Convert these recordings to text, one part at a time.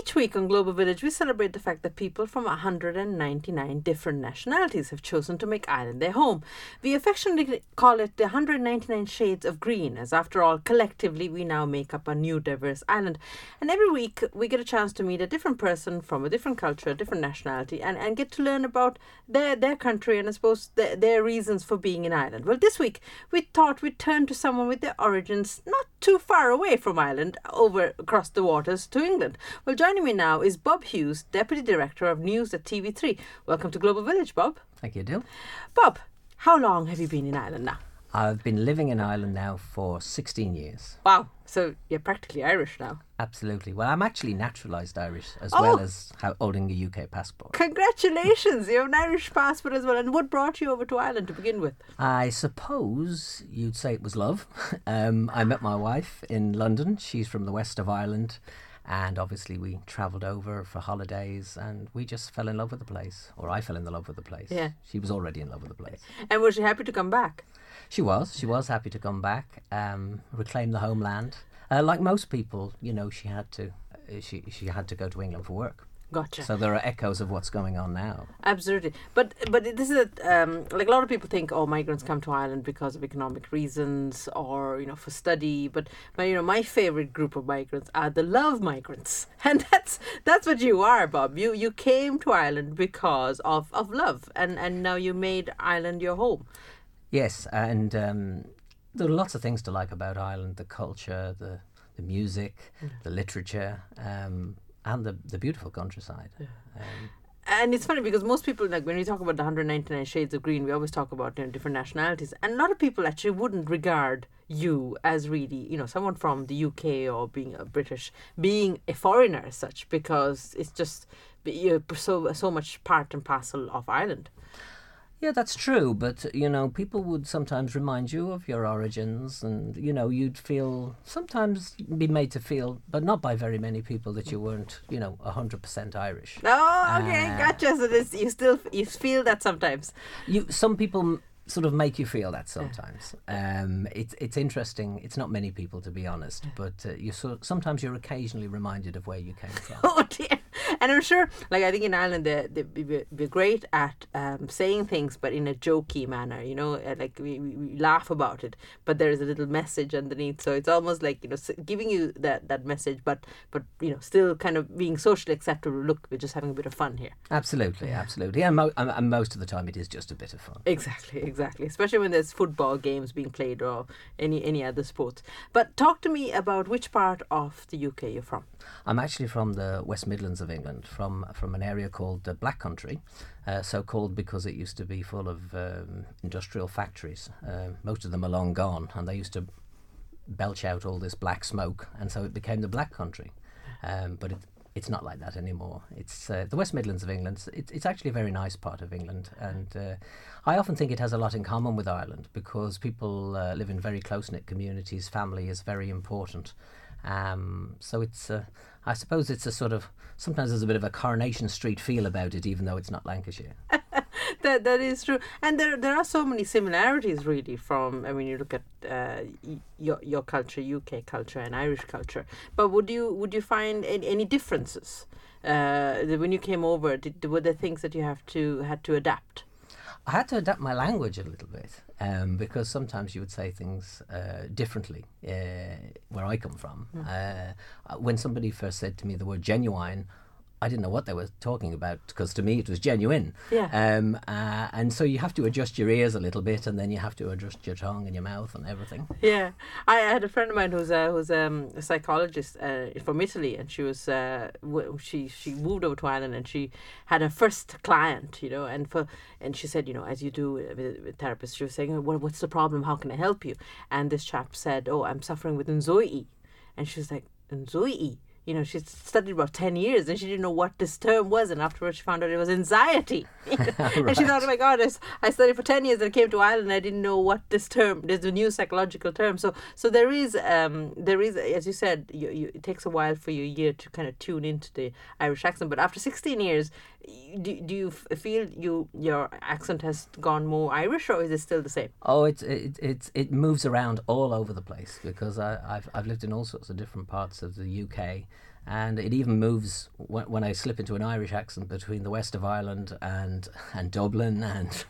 Each week on Global Village, we celebrate the fact that people from 199 different nationalities have chosen to make Ireland their home. We affectionately call it the 199 Shades of Green, as after all, collectively, we now make up a new diverse island. And every week, we get a chance to meet a different person from a different culture, a different nationality, and, and get to learn about their, their country and I suppose their, their reasons for being in Ireland. Well, this week, we thought we'd turn to someone with their origins not too far away from Ireland, over across the waters to England. Well, Joining me now is Bob Hughes, Deputy Director of News at TV3. Welcome to Global Village, Bob. Thank you, Dil. Bob, how long have you been in Ireland now? I've been living in Ireland now for 16 years. Wow, so you're practically Irish now. Absolutely. Well, I'm actually naturalised Irish as oh. well as holding a UK passport. Congratulations, you have an Irish passport as well. And what brought you over to Ireland to begin with? I suppose you'd say it was love. Um, I met my wife in London. She's from the west of Ireland and obviously we travelled over for holidays and we just fell in love with the place or i fell in love with the place. Yeah. She was already in love with the place. And was she happy to come back? She was. She was happy to come back um, reclaim the homeland. Uh, like most people you know she had to uh, she she had to go to england for work Gotcha. So there are echoes of what's going on now. Absolutely, but but this is a, um, like a lot of people think, oh, migrants come to Ireland because of economic reasons or you know for study. But but you know my favorite group of migrants are the love migrants, and that's that's what you are, Bob. You you came to Ireland because of, of love, and and now you made Ireland your home. Yes, and um, there are lots of things to like about Ireland: the culture, the the music, mm. the literature. Um, and the the beautiful countryside. Yeah. Um, and it's funny because most people like when we talk about the 199 shades of green we always talk about you know, different nationalities and a lot of people actually wouldn't regard you as really you know someone from the uk or being a british being a foreigner as such because it's just you're so so much part and parcel of ireland yeah, that's true, but you know, people would sometimes remind you of your origins, and you know, you'd feel sometimes be made to feel, but not by very many people, that you weren't, you know, hundred percent Irish. Oh, okay, uh, gotcha. So this, you still you feel that sometimes. You some people sort of make you feel that sometimes. Um, it's it's interesting. It's not many people, to be honest, but uh, you so, sometimes you're occasionally reminded of where you came from. oh dear! And I'm sure, like I think in Ireland, they they be great at um, saying things, but in a jokey manner. You know, uh, like we, we, laugh about it, but there is a little message underneath. So it's almost like you know giving you that that message, but but you know still kind of being socially acceptable. Look, we're just having a bit of fun here. Absolutely, absolutely, and, mo- and most of the time it is just a bit of fun. Exactly, exactly exactly. Especially when there's football games being played or any any other sports. But talk to me about which part of the UK you're from. I'm actually from the West Midlands of England, from from an area called the Black Country, uh, so called because it used to be full of um, industrial factories. Uh, most of them are long gone, and they used to belch out all this black smoke, and so it became the Black Country. Um, but it, it's not like that anymore. It's uh, the West Midlands of England. It, it's actually a very nice part of England, and uh, I often think it has a lot in common with Ireland because people uh, live in very close knit communities. Family is very important, um, so it's. I suppose it's a sort of sometimes there's a bit of a Coronation Street feel about it, even though it's not Lancashire. that that is true, and there there are so many similarities really. From I mean, you look at uh, your your culture, UK culture, and Irish culture. But would you would you find any, any differences uh, when you came over? Did, were there things that you have to had to adapt? I had to adapt my language a little bit um, because sometimes you would say things uh, differently uh, where I come from. Mm. when somebody first said to me the word genuine, I didn't know what they were talking about because to me it was genuine. Yeah. Um, uh, and so you have to adjust your ears a little bit, and then you have to adjust your tongue and your mouth and everything. Yeah, I had a friend of mine who's a, who's um, a psychologist uh, from Italy, and she was uh, w- she she moved over to Ireland, and she had her first client, you know, and for and she said, you know, as you do with, with therapists, she was saying, well, what's the problem? How can I help you? And this chap said, oh, I'm suffering with anxiety, and she was like, anxiety you know, she studied about 10 years and she didn't know what this term was. And afterwards, she found out it was anxiety. right. And she thought, oh my God, I, I studied for 10 years and I came to Ireland and I didn't know what this term, there's a new psychological term. So, so there is, um, there is, as you said, you, you, it takes a while for your ear to kind of tune into the Irish accent. But after 16 years, do, do you feel you your accent has gone more Irish or is it still the same? Oh, it it it it moves around all over the place because I, I've I've lived in all sorts of different parts of the UK, and it even moves when, when I slip into an Irish accent between the west of Ireland and and Dublin and.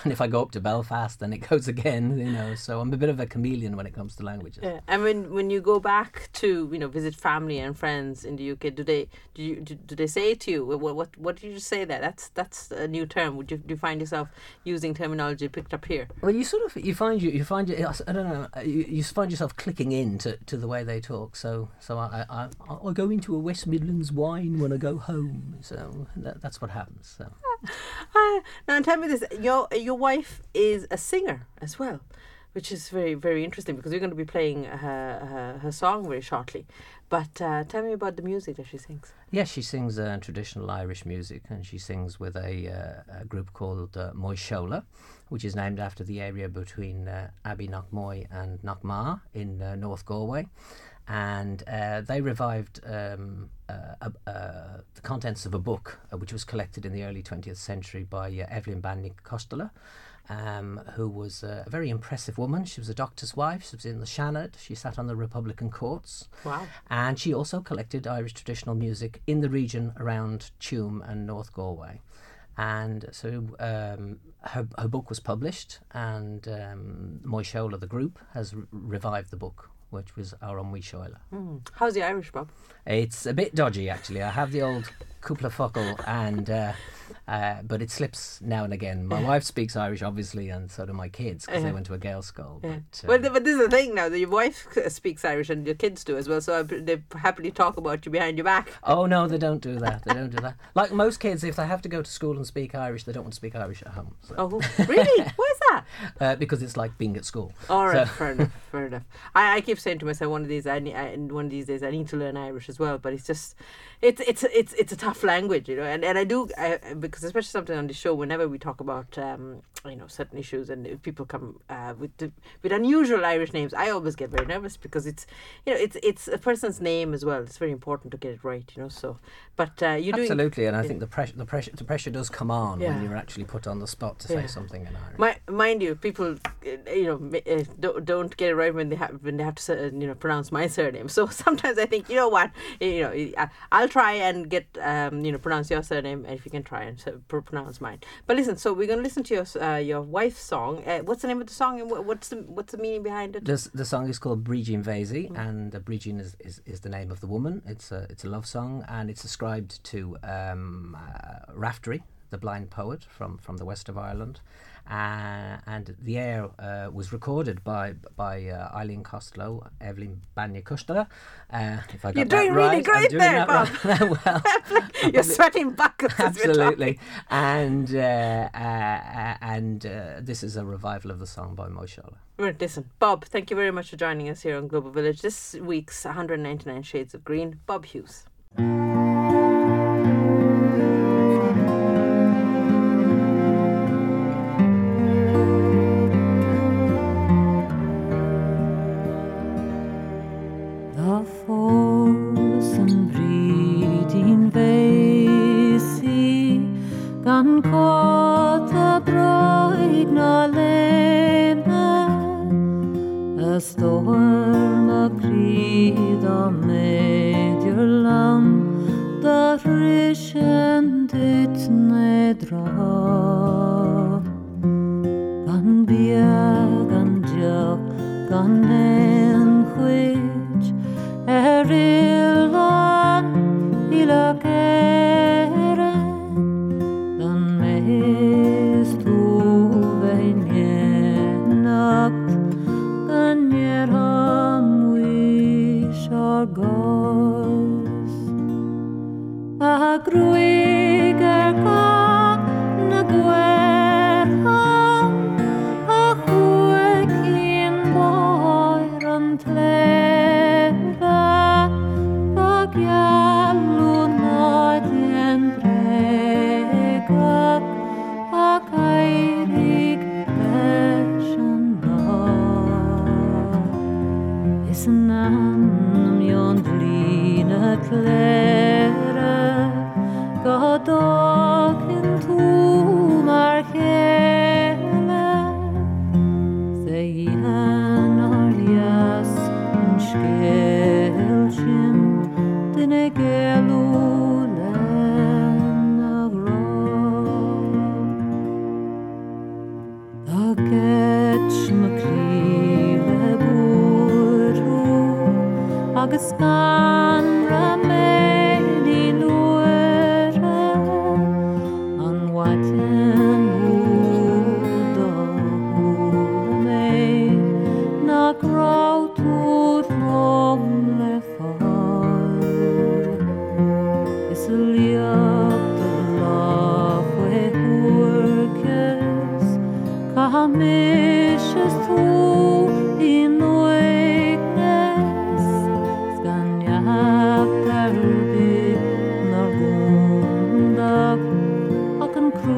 and if I go up to Belfast, then it goes again, you know. So I'm a bit of a chameleon when it comes to languages. Yeah. And when when you go back to you know visit family and friends in the UK, do they do you do, do they say to you what what what did you say there? That's that's a new term. Would you do you find yourself using terminology picked up here? Well, you sort of you find you you find you I don't know uh, you, you find yourself clicking in to, to the way they talk. So so I, I I go into a West Midlands whine when I go home. So that, that's what happens. So. Uh, now tell me this: your your wife is a singer as well, which is very very interesting because you're going to be playing her her, her song very shortly. But uh, tell me about the music that she sings. Yes, she sings uh, traditional Irish music, and she sings with a, uh, a group called uh, Moishola, which is named after the area between uh, Abbey Knockmoy and Knockma in uh, North Galway and uh, they revived um, uh, uh, the contents of a book uh, which was collected in the early 20th century by uh, Evelyn Bannick Costello, um, who was a very impressive woman. She was a doctor's wife. She was in the Seanad. She sat on the Republican courts. Wow. And she also collected Irish traditional music in the region around Tuam and North Galway. And so um, her, her book was published, and um, Moishola, the group, has re- revived the book which was our own wee Shoila. Mm. How's the Irish, Bob? It's a bit dodgy, actually. I have the old cúpla focal, and uh, uh, but it slips now and again. My wife speaks Irish, obviously, and so do my kids because they went to a Gaelscoil. Yeah. But, uh, well, th- but this is the thing now that your wife speaks Irish and your kids do as well, so they happily talk about you behind your back. Oh no, they don't do that. They don't do that. Like most kids, if they have to go to school and speak Irish, they don't want to speak Irish at home. So. Oh, really? Why is that? Uh, because it's like being at school. All right, So- fair enough, fair enough. I, I keep saying to myself, one of these, I, need, I one of these days, I need to learn Irish as well. But it's just, it's it's it's it's a tough language, you know. And and I do I, because especially something on the show, whenever we talk about um, you know certain issues and people come uh, with the, with unusual Irish names, I always get very nervous because it's you know it's it's a person's name as well. It's very important to get it right, you know. So, but uh, you doing Absolutely, and I think the pressure, the pressure, the pressure does come on Yeah. when you're actually put on the spot to Yeah. say something in Irish. Mi- mind you, people, uh, you know, uh, don't, don't get it right when they have when they have to, uh, you know, pronounce my surname. So sometimes I think, you know what, you know, I'll try and get, um, you know, pronounce your surname, and if you can try and so, pronounce mine. But listen, so we're gonna listen to your uh, your wife's song. Uh, what's the name of the song, and what's the what's the meaning behind it? This, the song is called Brídín Vasey, and uh, Brídín is, is, is the name of the woman. It's a it's a love song, and it's ascribed to um, uh, Raftery, the blind poet from, from the west of Ireland. Uh, and the air uh, was recorded by by uh, Eileen Costello, Evelyn Banya Costello. Uh, if I got You're that doing really right, great doing there, that right. well, You're sweating buckets. absolutely. And uh, uh, and uh, this is a revival of the song by Moshola. Right, listen, Bob. Thank you very much for joining us here on Global Village. This week's 199 Shades of Green. Bob Hughes.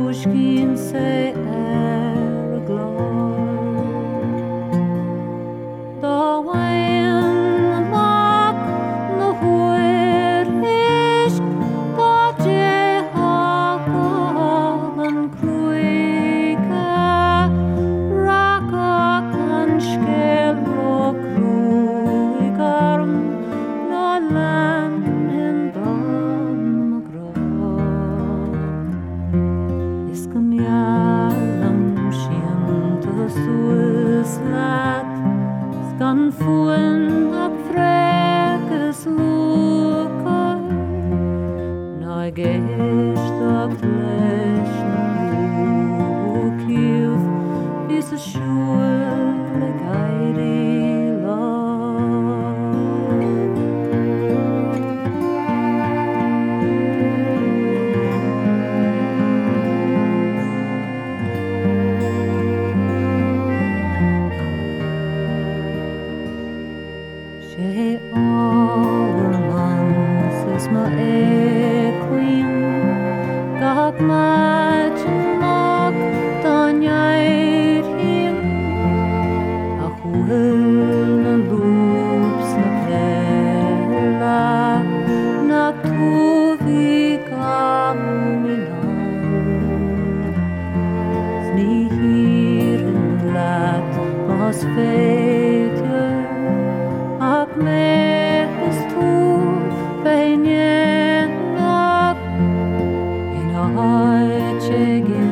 pușkin say e. much again.